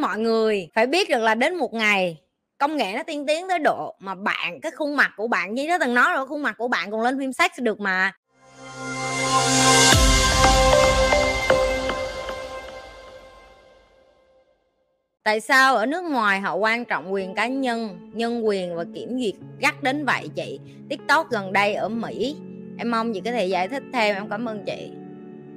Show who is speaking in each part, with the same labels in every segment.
Speaker 1: mọi người. Phải biết được là đến một ngày, công nghệ nó tiên tiến tới độ mà bạn, cái khuôn mặt của bạn, như nó từng nói rồi, khuôn mặt của bạn còn lên phim sex được mà. Tại sao ở nước ngoài họ quan trọng quyền cá nhân nhân quyền và kiểm duyệt gắt đến vậy chị? Tiktok gần đây ở mỹ. Em mong chị có thể giải thích thêm, em cảm ơn chị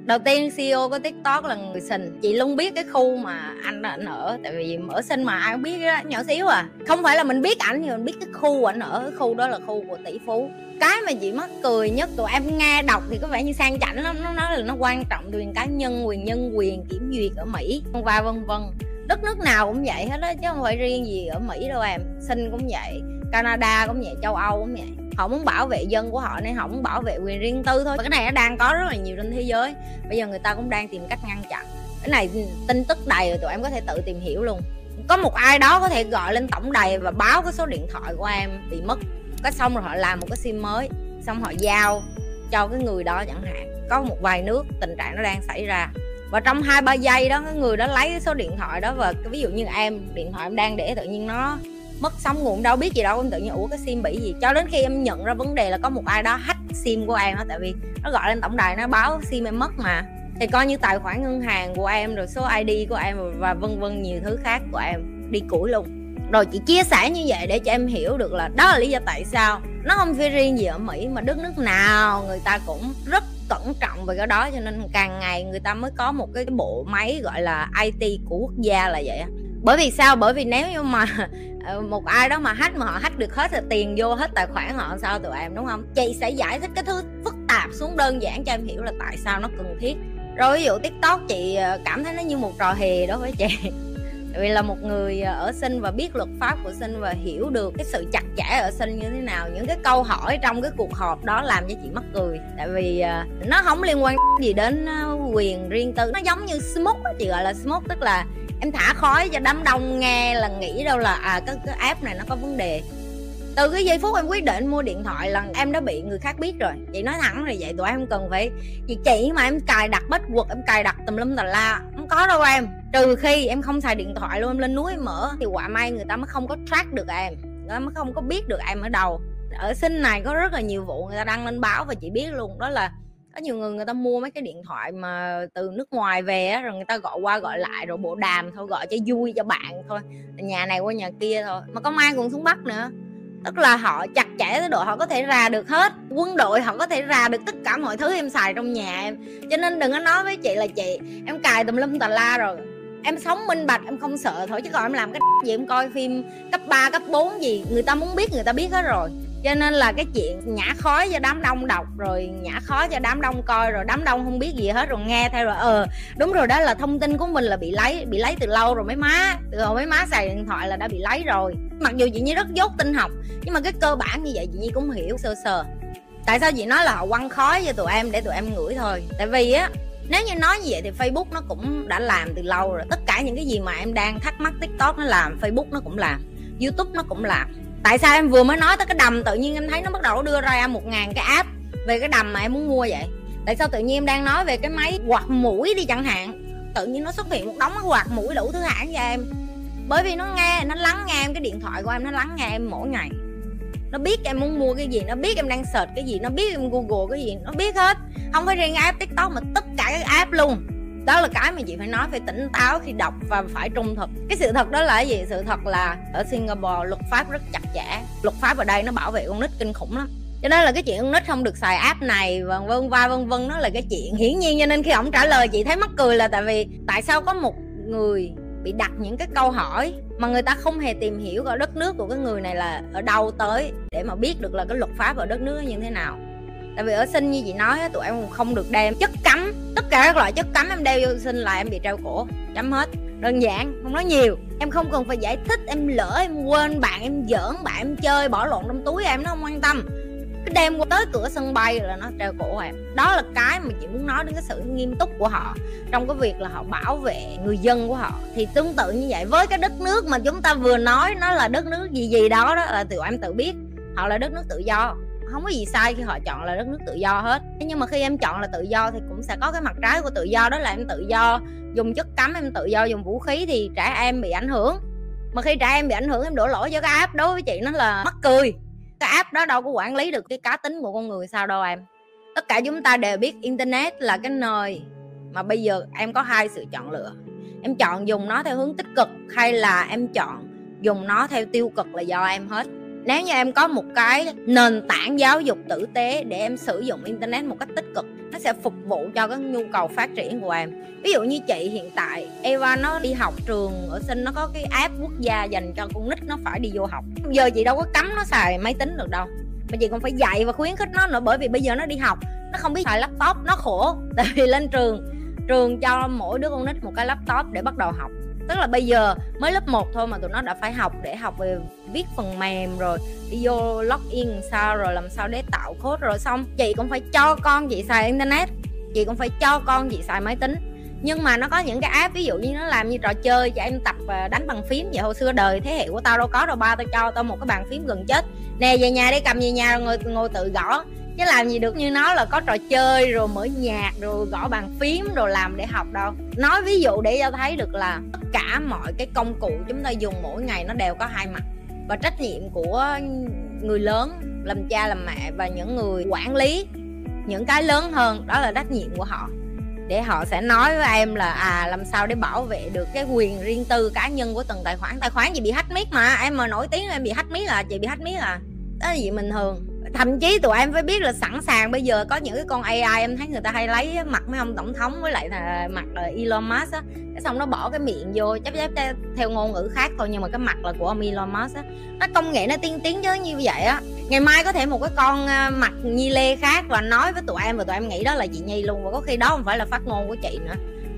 Speaker 1: đầu tiên CEO của TikTok là người sinh chị luôn biết cái khu mà anh ảnh ở tại vì ở sinh mà ai cũng biết đó, nhỏ xíu à. Không phải là mình biết ảnh nhưng mình biết cái khu ảnh ở cái khu đó là khu của tỷ phú. Cái mà chị mắc cười nhất tụi em nghe đọc thì có vẻ như sang chảnh lắm. Nó nói là nó quan trọng quyền cá nhân quyền nhân quyền kiểm duyệt ở Mỹ và vân vân. Đất nước nào cũng vậy hết á chứ không phải riêng gì ở Mỹ đâu em. Sinh cũng vậy Canada cũng vậy châu Âu cũng vậy họ muốn bảo vệ dân của họ nên họ muốn bảo vệ quyền riêng tư thôi. Và cái này nó đang có rất là nhiều trên thế giới. Bây giờ người ta cũng đang tìm cách ngăn chặn. Cái này tin tức đầy rồi tụi em có thể tự tìm hiểu luôn. Có một ai đó có thể gọi lên tổng đài và báo cái số điện thoại của em bị mất. Cái xong rồi họ làm một cái sim mới. Xong họ giao cho cái người đó chẳng hạn. Có một vài nước tình trạng nó đang xảy ra. Và trong hai ba giây đó, cái người đó lấy cái số điện thoại đó và ví dụ như em, điện thoại em đang để tự nhiên nó mất sóng nguồn đâu biết gì đâu, em tự nhiên, ủa, cái sim bị gì? Cho đến khi em nhận ra vấn đề là có một ai đó hack sim của em đó tại vì nó gọi lên tổng đài, nó báo sim em mất mà. Thì coi như tài khoản ngân hàng của em, rồi số id của em và vân vân nhiều thứ khác của em đi củi luôn. Rồi chị chia sẻ như vậy để cho em hiểu được là đó là lý do tại sao nó không phải riêng gì ở mỹ mà đất nước nào người ta cũng rất cẩn trọng về cái đó, cho nên càng ngày người ta mới có một cái bộ máy gọi là it của quốc gia là vậy bởi vì sao? Bởi vì nếu như mà ờ, một ai đó mà hack mà họ hack được hết là tiền vô hết tài khoản họ sao tụi em, đúng không? Chị sẽ giải thích cái thứ phức tạp xuống đơn giản cho em hiểu là tại sao nó cần thiết. Rồi ví dụ tiktok, chị ờ, cảm thấy nó như một trò hề đó với chị. Tại vì là một người ờ, ở sinh và biết luật pháp của sinh và hiểu được cái sự chặt chẽ ở sinh như thế nào, những cái câu hỏi trong cái cuộc họp đó làm cho chị mắc cười. Tại vì nó không liên quan gì đến quyền riêng tư, nó giống như smoke chị, gọi là smoke, tức là em thả khói cho đám đông nghe là nghĩ đâu là à cái, cái app này nó có vấn đề. Từ cái giây phút em quyết định mua điện thoại là em đã bị người khác biết rồi. Chị nói thẳng rồi vậy tụi em không cần phải chị chỉ mà em cài đặt bất quật em cài đặt tùm lum tà la không có đâu em. Trừ khi em không xài điện thoại luôn em lên núi em mở thì quả may người ta mới không có track được em. Người ta mới không có biết được em ở đâu. Ở sinh này có rất là nhiều vụ người ta đăng lên báo và chị biết luôn đó là có nhiều người người ta mua mấy cái điện thoại mà từ nước ngoài về á rồi người ta gọi qua gọi lại rồi bộ đàm thôi gọi cho vui cho bạn thôi. Nhà này qua nhà kia thôi. Mà công an còn xuống bắt nữa. Tức là họ chặt chẽ tới độ họ có thể ra được hết. Quân đội họ có thể ra được tất cả mọi thứ em xài trong nhà em. Cho nên đừng có nói với chị là chị em cài tùm lum tà la rồi. Em sống minh bạch em không sợ thôi. Chứ còn em làm cái gì em coi phim cấp 3, cấp 4 gì người ta muốn biết người ta biết hết rồi cho nên là cái chuyện nhả khói cho đám đông đọc rồi nhả khói cho đám đông coi rồi, đám đông không biết gì hết rồi nghe theo rồi ờ đúng rồi đó là thông tin của mình là bị lấy bị lấy từ lâu rồi mấy má, từ hồi mấy má xài điện thoại là đã bị lấy rồi. Mặc dù chị nhi rất dốt tin học, nhưng mà cái cơ bản như vậy chị nhi cũng hiểu sơ sơ. Tại sao chị nói là họ quăng khói cho tụi em để tụi em ngửi thôi? Tại vì á, nếu như nói như vậy thì Facebook nó cũng đã làm từ lâu rồi, tất cả những cái gì mà em đang thắc mắc TikTok nó làm, Facebook nó cũng làm, YouTube nó cũng làm tại sao em vừa mới nói tới cái đầm, tự nhiên em thấy nó bắt đầu đưa ra một ngàn cái app về cái đầm mà em muốn mua vậy? Tại sao tự nhiên em đang nói về cái máy quạt mũi đi chẳng hạn? Tự nhiên nó xuất hiện một đống quạt mũi đủ thứ hãng cho em. Bởi vì nó nghe, nó lắng nghe em, cái điện thoại của em, nó lắng nghe em mỗi ngày. Nó biết em muốn mua cái gì, nó biết em đang search cái gì, nó biết em google cái gì, nó biết hết. Không phải riêng app tiktok mà tất cả các app luôn đó là cái mà chị phải nói phải tỉnh táo khi đọc và phải trung thực. Cái sự thật đó là gì? Sự thật là ở singapore luật pháp rất chặt chẽ. Luật pháp ở đây nó bảo vệ con nít kinh khủng lắm. Cho nên là cái chuyện con nít không được xài app này vân vân va vân vân nó là cái chuyện hiển nhiên. Cho nên khi ông trả lời, chị thấy mắc cười là tại vì tại sao có một người bị đặt những cái câu hỏi mà người ta không hề tìm hiểu ở đất nước của cái người này là ở đâu tới để mà biết được là cái luật pháp ở đất nước như thế nào. Tại vì ở sinh như chị nói tụi em không được đem chất cấm tất cả các loại chất cấm em đeo vô sinh là em bị treo cổ, chấm hết. Đơn giản, không nói nhiều. Em không cần phải giải thích, em lỡ em quên bạn, em giỡn bạn, em chơi, bỏ lộn trong túi em, nó không quan tâm. Cái đem qua tới cửa sân bay là nó treo cổ em. Đó là cái mà chị muốn nói đến cái sự nghiêm túc của họ, trong cái việc là họ bảo vệ người dân của họ. Thì tương tự như vậy, với cái đất nước mà chúng ta vừa nói, nó là đất nước gì gì đó đó là tụi em tự biết. Họ là đất nước tự do không có gì sai khi họ chọn là đất nước tự do hết. Nhưng mà khi em chọn là tự do thì cũng sẽ có cái mặt trái của tự do, đó là em tự do dùng chất cấm, em tự do dùng vũ khí thì trẻ em bị ảnh hưởng. Mà khi trẻ em bị ảnh hưởng, em đổ lỗi cho cái app đối với chị, nó là mắc cười. Cái app đó đâu có quản lý được cái cá tính của con người sao đâu em. Tất cả chúng ta đều biết internet là cái nơi mà bây giờ em có hai sự chọn lựa. Em chọn dùng nó theo hướng tích cực hay là em chọn dùng nó theo tiêu cực là do em hết nếu như em có một cái nền tảng giáo dục tử tế để em sử dụng internet một cách tích cực, nó sẽ phục vụ cho cái nhu cầu phát triển của em. Ví dụ như chị hiện tại, Eva nó đi học trường, ở sinh nó có cái app quốc gia dành cho con nít, nó phải đi vô học. Giờ chị đâu có cấm nó xài máy tính được đâu. Mà chị còn phải dạy và khuyến khích nó nữa, bởi vì bây giờ nó đi học, nó không biết xài laptop, nó khổ. Tại vì lên trường trường cho mỗi đứa con nít một cái laptop để bắt đầu học tức là bây giờ mới lớp 1 thôi mà tụi nó đã phải học để học về viết phần mềm rồi, đi vô login sao rồi làm sao để tạo code rồi. Xong, chị cũng phải cho con chị xài internet, chị cũng phải cho con chị xài máy tính. Nhưng mà nó có những cái app, ví dụ như nó làm như trò chơi cho em tập à, đánh bằng phím vậy, hồi xưa đời thế hệ của tao đâu có đâu ba, tao cho tao một cái bàn phím gần chết. Nè, về nhà đi, cầm về nhà rồi ngồi ngồi tự gõ chứ làm gì được như nó là có trò chơi rồi mở nhạc rồi gõ bàn phím rồi làm để học đâu. Nói ví dụ để cho thấy được là tất cả mọi cái công cụ chúng ta dùng mỗi ngày nó đều có hai mặt. Và trách nhiệm của người lớn làm cha làm mẹ và những người quản lý, những cái lớn hơn, đó là trách nhiệm của họ. Để họ sẽ nói với em là à làm sao để bảo vệ được cái quyền riêng tư cá nhân của từng tài khoản? Tài khoản gì bị hack miết mà, em mà nổi tiếng em bị hack miết à chị bị hack miết à đó là gì bình thường thậm chí tụi em phải biết là sẵn sàng bây giờ có những cái con AI em thấy người ta hay lấy mặt mấy ông tổng thống với lại là mặt là Elon Musk á. Cái xong nó bỏ cái miệng vô, chấp chấp theo ngôn ngữ khác thôi, nhưng mà cái mặt là của ông Elon Musk á. Nó công nghệ nó tiên tiến chứ, như vậy á. Ngày mai có thể một cái con ờ, mặt nhi lê khác và nói với tụi em và tụi em nghĩ đó là chị nhi luôn, và có khi đó không phải là phát ngôn của chị nữa.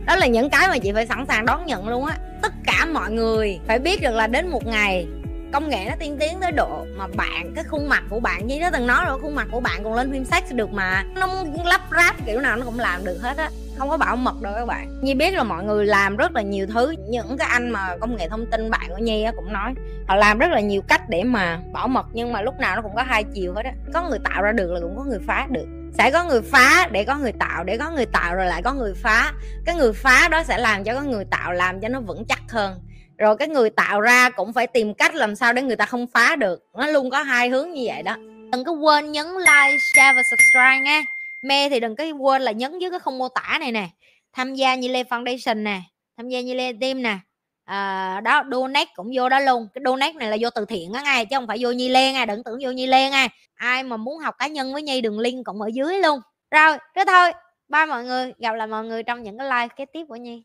Speaker 1: Đó là những cái mà chị phải sẵn sàng đón nhận luôn á. Tất cả mọi người phải biết được là đến một ngày công nghệ nó tiên tiến tới độ mà bạn, cái khuôn mặt của bạn, như nó từng nói rồi, khuôn mặt của bạn còn lên phim sex được mà. Nó lắp ráp kiểu nào nó cũng làm được hết á, không có bảo mật đâu các bạn. Nhi biết là mọi người làm rất là nhiều thứ, những cái anh mà công nghệ thông tin bạn của Nhi cũng nói, họ làm rất là nhiều cách để mà bảo mật nhưng mà lúc nào nó cũng có hai chiều hết á. Có người tạo ra được là cũng có người phá được. Sẽ có người phá để có người tạo, để có người tạo rồi lại có người phá. Cái người phá đó sẽ làm cho có người tạo làm cho nó vững chắc hơn rồi cái người tạo ra cũng phải tìm cách làm sao để người ta không phá được. Nó luôn có hai hướng như vậy đó. Đừng có quên nhấn like share và subscribe nha. Mê thì đừng có quên là nhấn dưới cái không mô tả này nè. Tham gia như lê foundation nè. Tham gia như lê team nè. À, đó donate cũng vô đó luôn. Cái donate này là vô từ thiện á ngay chứ không phải vô nhi lê ngay đừng tưởng vô nhi lê ngay ai mà muốn học cá nhân với nhi đường link cũng ở dưới luôn. Rồi thế thôi. Ba mọi người. Gặp lại mọi người trong những cái like kế tiếp của nhi.